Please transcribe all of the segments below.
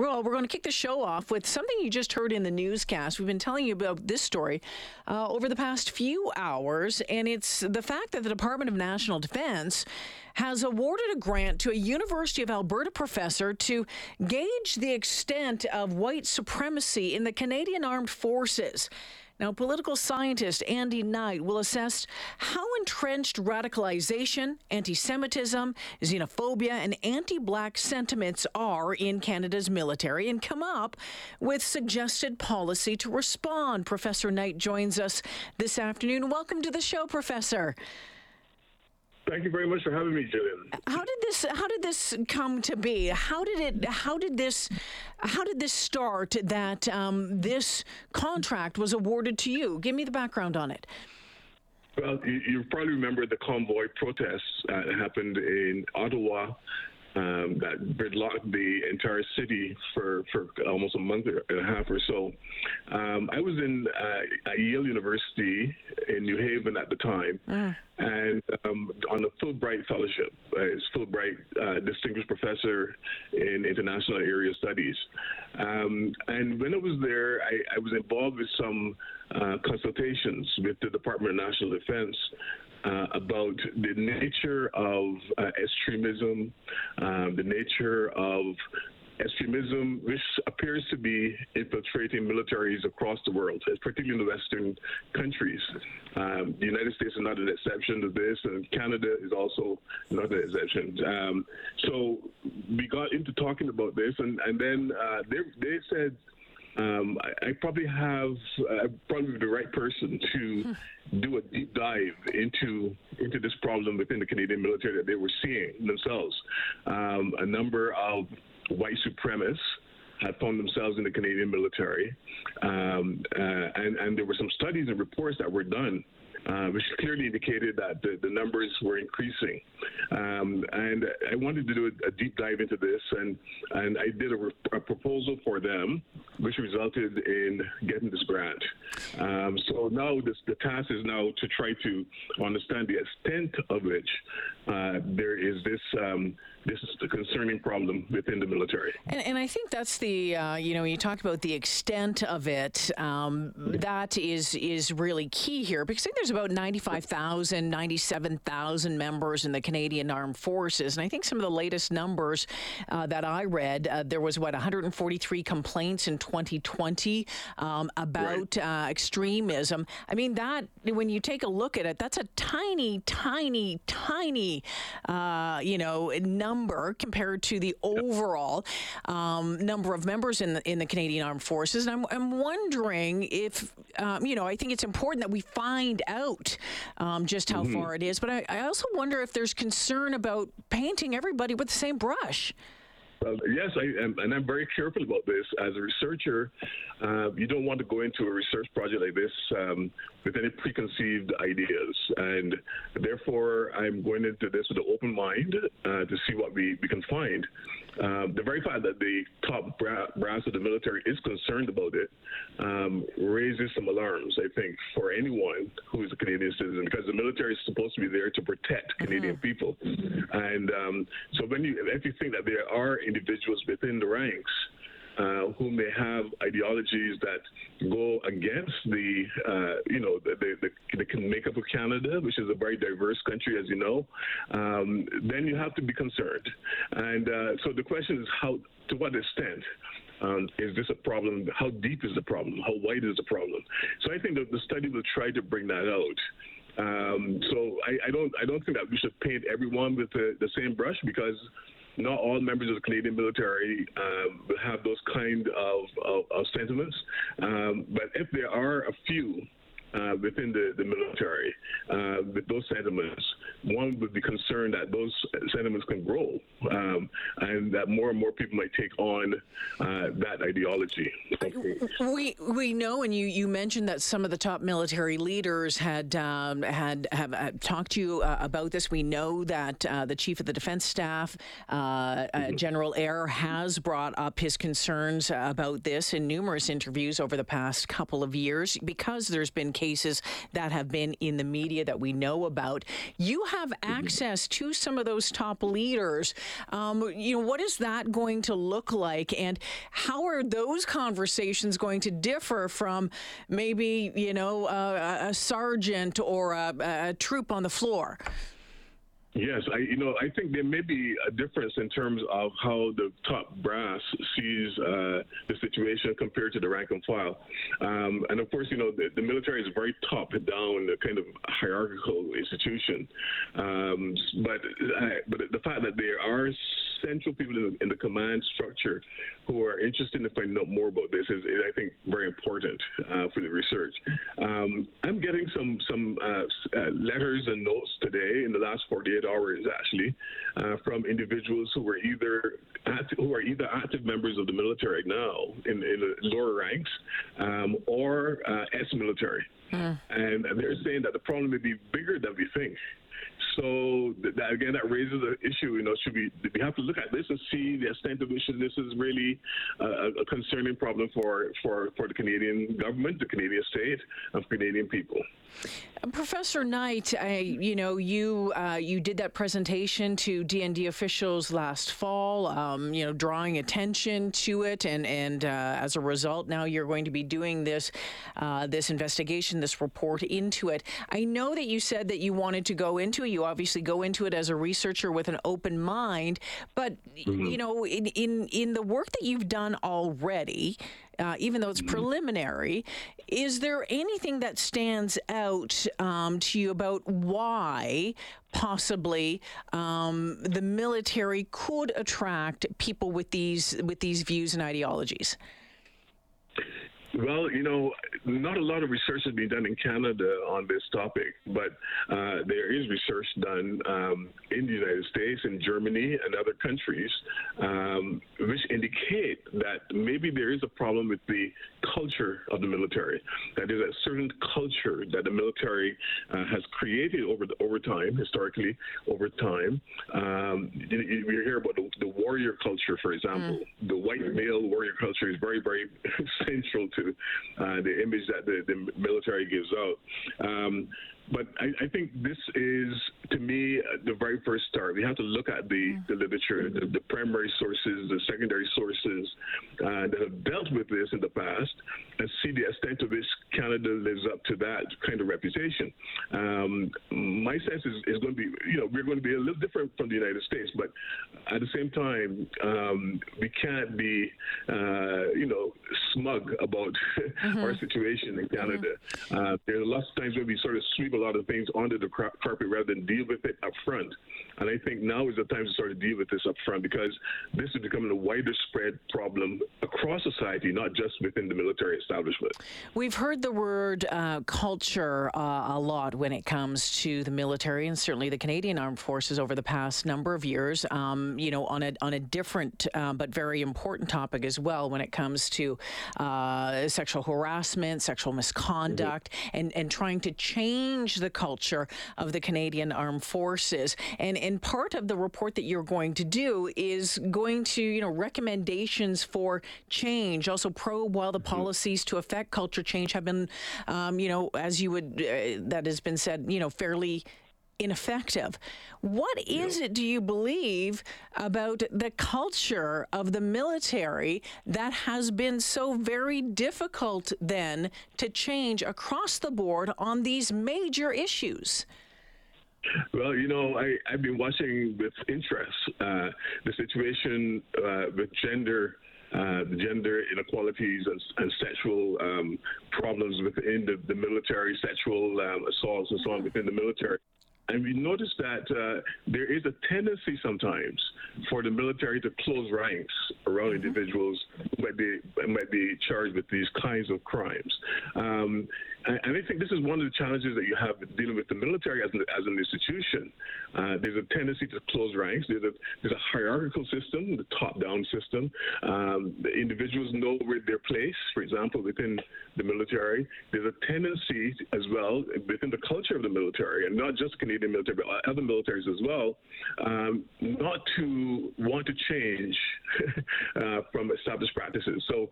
Well, we're going to kick the show off with something you just heard in the newscast. We've been telling you about this story uh, over the past few hours, and it's the fact that the Department of National Defense has awarded a grant to a University of Alberta professor to gauge the extent of white supremacy in the Canadian Armed Forces. Now, political scientist Andy Knight will assess how entrenched radicalization, anti Semitism, xenophobia, and anti black sentiments are in Canada's military and come up with suggested policy to respond. Professor Knight joins us this afternoon. Welcome to the show, Professor. Thank you very much for having me, Jillian. How did this how did this come to be? How did it how did this how did this start that um, this contract was awarded to you? Give me the background on it. Well, you, you probably remember the convoy protests uh, that happened in Ottawa um, that gridlocked the entire city for, for almost a month and a half or so. Um, I was in uh, at Yale University in New Haven at the time, mm. and um, on the Fulbright Fellowship. Uh, it's Fulbright uh, Distinguished Professor in International Area Studies. Um, and when I was there, I, I was involved with some uh, consultations with the Department of National Defense uh, about the nature of uh, extremism, um, the nature of extremism, which appears to be infiltrating militaries across the world, particularly in the Western countries. Um, the United States is not an exception to this, and Canada is also not an exception. Um, so we got into talking about this, and, and then uh, they, they said, um, I, I, probably have uh, probably the right person to do a deep dive into into this problem within the Canadian military that they were seeing themselves. Um, a number of white supremacists had found themselves in the Canadian military, um, uh, and and there were some studies and reports that were done uh, which clearly indicated that the, the numbers were increasing. Um, and I wanted to do a, a, deep dive into this, and, and I did a, a, proposal for them, which resulted in getting this grant. Um, so now this, the task is now to try to understand the extent of which uh, there is this um, this is a concerning problem within the military. And, and I think that's the, uh, you know, when you talk about the extent of it, um, that is is really key here because I think there's about 95,000, 97,000 members in the Canadian Armed Forces. And I think some of the latest numbers uh, that I read, uh, there was what, 143 complaints in 2020 um, about right. Uh, extremism. I mean, that, when you take a look at it, that's a tiny, tiny, tiny, uh, you know, number number compared to the overall um, number of members in the, in the Canadian Armed Forces. And I'm, I'm wondering if, um, you know, I think it's important that we find out um, just how mm-hmm. far it is. But I, I also wonder if there's concern about painting everybody with the same brush. Well, yes, I am, and I'm very careful about this. As a researcher, uh, you don't want to go into a research project like this um, with any preconceived ideas, and therefore I'm going into this with an open mind uh, to see what we, we can find. Um, the very fact that the top brass of the military is concerned about it um, raises some alarms, I think, for anyone who is a Canadian citizen, because the military is supposed to be there to protect Canadian mm-hmm. people. And um, so when you, if you think that there are individuals within the ranks uh, who may have ideologies that go against the, uh, you know, the, the, the, makeup of Canada, which is a very diverse country, as you know, um, then you have to be concerned. And uh, so the question is how, to what extent um, is this a problem? How deep is the problem? How wide is the problem? So I think that the study will try to bring that out. Um, so I, I, don't I don't think that we should paint everyone with the, the same brush because not all members of the Canadian military um, have those kind of, of, of sentiments. Um, but if there are a few uh, within the, the military uh, with those sentiments, one would be concerned that those sentiments can grow um, and that more and more people might take on uh, that ideology. We we know, and you, you mentioned that some of the top military leaders had um, had have, have, talked to you uh, about this. We know that uh, the chief of the defense staff, uh, mm-hmm. General Eyre, has brought up his concerns about this in numerous interviews over the past couple of years because there's been cases that have been in the media that we know about. You have access to some of those top leaders. Um, you know, what is that going to look like, and how are those conversations going to differ from maybe you know uh, a sergeant or a, a troop on the floor? Yes, I you know I think there may be a difference in terms of how the top brass sees uh, the situation compared to the rank and file, um, and of course you know the, the, military is a very top down kind of hierarchical institution, um, but uh, but the fact that there are central people in the, in the, command structure who are interested in finding out more about this is, is I think very important uh, for the research. Um, I'm getting some some uh, uh letters and notes today in the last 48 hours actually uh, from individuals who were either active, who are either active members of the military now in, in the lower ranks um, or uh, ex-military. Mm. And they're saying that the problem may be bigger than we think. So that, again, that raises an issue. You know, should we we have to look at this and see the extent to which this is really a, a concerning problem for, for for the Canadian government, the Canadian state, and Canadian people. Professor Knight, I, you know, you uh, you did that presentation to DND officials last fall, um, you know, drawing attention to it, and and uh, as a result, now you're going to be doing this uh, this investigation, this report into it. I know that you said that you wanted to go into. You obviously go into it as a researcher with an open mind, but mm-hmm. you know, in, in in the work that you've done already, uh, even though it's mm-hmm. preliminary. Is there anything that stands out um, to you about why possibly um, the military could attract people with these with these views and ideologies? Well, you know, not a lot of research has been done in Canada on this topic, but uh, there is research done um, in the United States, in Germany, and other countries, um, which indicate that maybe there is a problem with the culture of the military. That is a certain culture that the military uh, has created over the, over time, historically over time. Um, you, you, hear about the, the, warrior culture, for example. Mm. The white male warrior culture is very, very central to uh, the image that the, the military gives out. Um, but I, I, think this is, to me, the very first start. We have to look at the, the literature, the, the, primary sources, the secondary sources uh, that have dealt with this in the past, and see the extent to which Canada lives up to that kind of reputation. Um, my sense is, is going to be, you know, we're going to be a little different from the United States, but at the same time, um, we can't be, uh, you know, smug about mm-hmm. our situation in Canada. Mm-hmm. Uh, there's lots of times where we sort of sweep lot of things under the carpet rather than deal with it up front. And I think now is the time to start to deal with this up front because this is becoming a wider spread problem across society, not just within the military establishment. We've heard the word uh, culture uh, a lot when it comes to the military and certainly the Canadian Armed Forces over the past number of years. Um, you know, on a on a different uh, but very important topic as well when it comes to uh, sexual harassment, sexual misconduct, mm-hmm. and and trying to change change the culture of the Canadian Armed Forces. And, and part of the report that you're going to do is going to, you know, recommendations for change, also probe while the mm-hmm. policies to affect culture change have been, um, you know, as you would, uh, that has been said, you know, fairly ineffective. What is it, do you believe, about the culture of the military that has been so very difficult then to change across the board on these major issues? Well, you know, I, have been watching with interest uh, the situation uh, with gender. Uh, gender inequalities and, and sexual um, problems within the, the military, sexual um, assaults and so on within the military. And we noticed that uh, there is a tendency sometimes for the military to close ranks around mm-hmm. individuals who might be, might be charged with these kinds of crimes. Um, and, and, I think this is one of the challenges that you have dealing with the military as an, as an institution. Uh, there's a tendency to close ranks. There's a, there's a hierarchical system, the top-down system. Um, the individuals know where their place, for example, within the military. There's a tendency as well within the culture of the military, and not just Canadian military, but other militaries as well, um, not to want to change uh, from established practices. So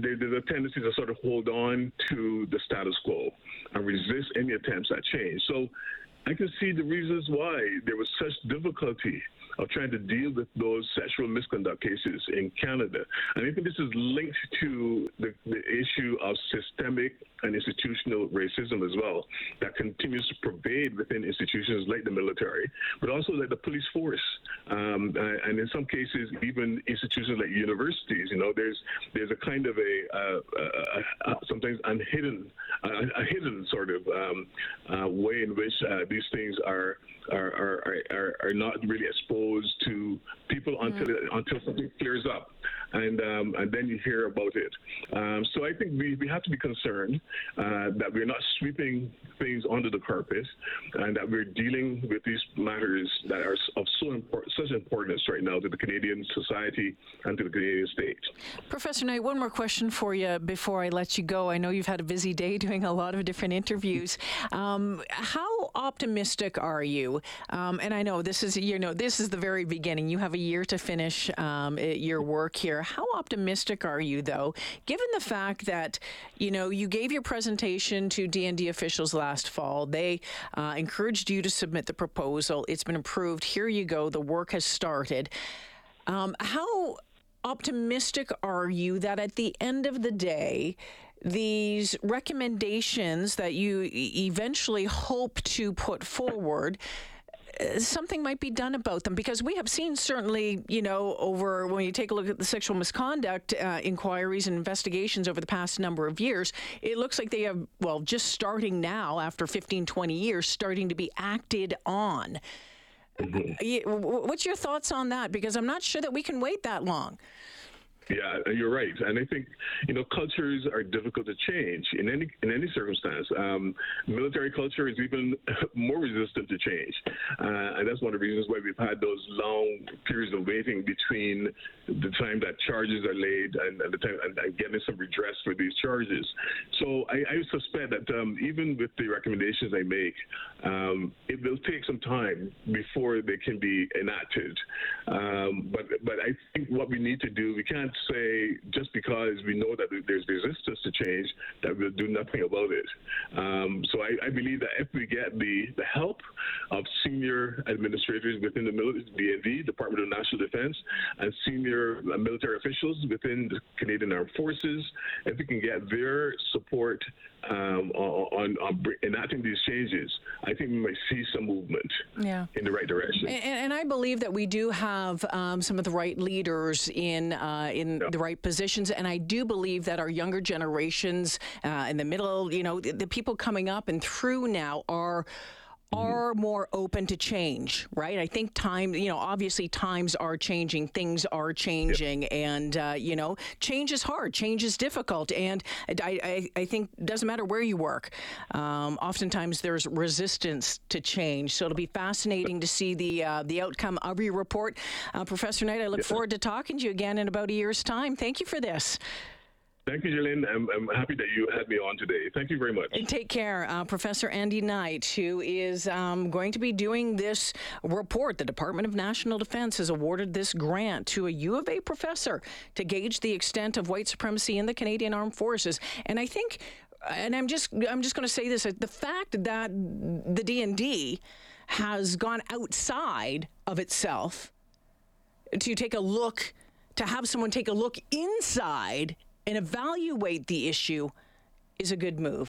there's a tendency to sort of hold on to the status quo and resist any attempts at change. So I can see the reasons why there was such difficulty of trying to deal with those sexual misconduct cases in Canada. And I think this is linked to the, the issue of systemic and institutional racism as well that continues to pervade within institutions like the military, but also like the police force, um, and in some cases even institutions like universities. You know, there's there's a kind of a, uh, sometimes unhidden, a hidden sort of um, uh, way in which uh, these things are are, are, are, are not really exposed to people until mm. until something clears up and um, and then you hear about it. Um, so I think we, we have to be concerned uh, that we're not sweeping things under the carpet, and that we're dealing with these matters that are of so important, such importance right now to the Canadian society and to the Canadian state. Professor Knight, one more question for you before I let you go. I know you've had a busy day doing a lot of different interviews. Um, how optimistic are you? Um, and I know this is you know this is the very beginning. You have a year to finish um, your work here. How optimistic are you, though, given the fact that you know you gave your presentation to DND officials last fall? They uh, encouraged you to submit the proposal. It's been approved. Here you go. The work has started. Um, how optimistic are you that at the end of the day, these recommendations that you eventually hope to put forward something might be done about them because we have seen certainly, you know, over when you take a look at the sexual misconduct uh, inquiries and investigations over the past number of years, it looks like they have, well, just starting now after 15, 20 years, starting to be acted on. What's your thoughts on that? Because I'm not sure that we can wait that long. Yeah, you're right, and I think you know cultures are difficult to change in any in any circumstance. Um, military culture is even more resistant to change, uh, and that's one of the reasons why we've had those long periods of waiting between the time that charges are laid and, and the time and, and, getting some redress for these charges. So I, I suspect that um, even with the recommendations I make, um, it will take some time before they can be enacted. Um, but but I think what we need to do, we can't say just because we know that there's resistance to change that we'll do nothing about it. Um, so I, I, believe that if we get the, the help of senior administrators within the military, DND, Department of National Defense, and senior military officials within the Canadian Armed Forces, if we can get their support um, on, on, enacting these changes, I think we might see some movement yeah. in the right direction. And, and I believe that we do have um, some of the right leaders in uh, in yeah. the right positions, and I do believe that our younger generations uh, in the middle, you know, the, the people coming up and through now are are more open to change, right? I think time, you know, obviously times are changing, things are changing, yep. and uh, you know, change is hard, change is difficult, and I, I, I think it doesn't matter where you work. Um, oftentimes there's resistance to change, so it'll be fascinating to see the uh, the outcome of your report, uh, Professor Knight. I look yes, forward to talking to you again in about a year's time. Thank you for this. Thank you, Jillian. I'm, I'm, happy that you had me on today. Thank you very much. And take care. Uh, Professor Andy Knight, who is um, going to be doing this report. The Department of National Defense has awarded this grant to a U of A professor to gauge the extent of white supremacy in the Canadian Armed Forces. And I think, and I'm just, I'm just going to say this, the fact that the DND has gone outside of itself to take a look, to have someone take a look inside and evaluate the issue is a good move.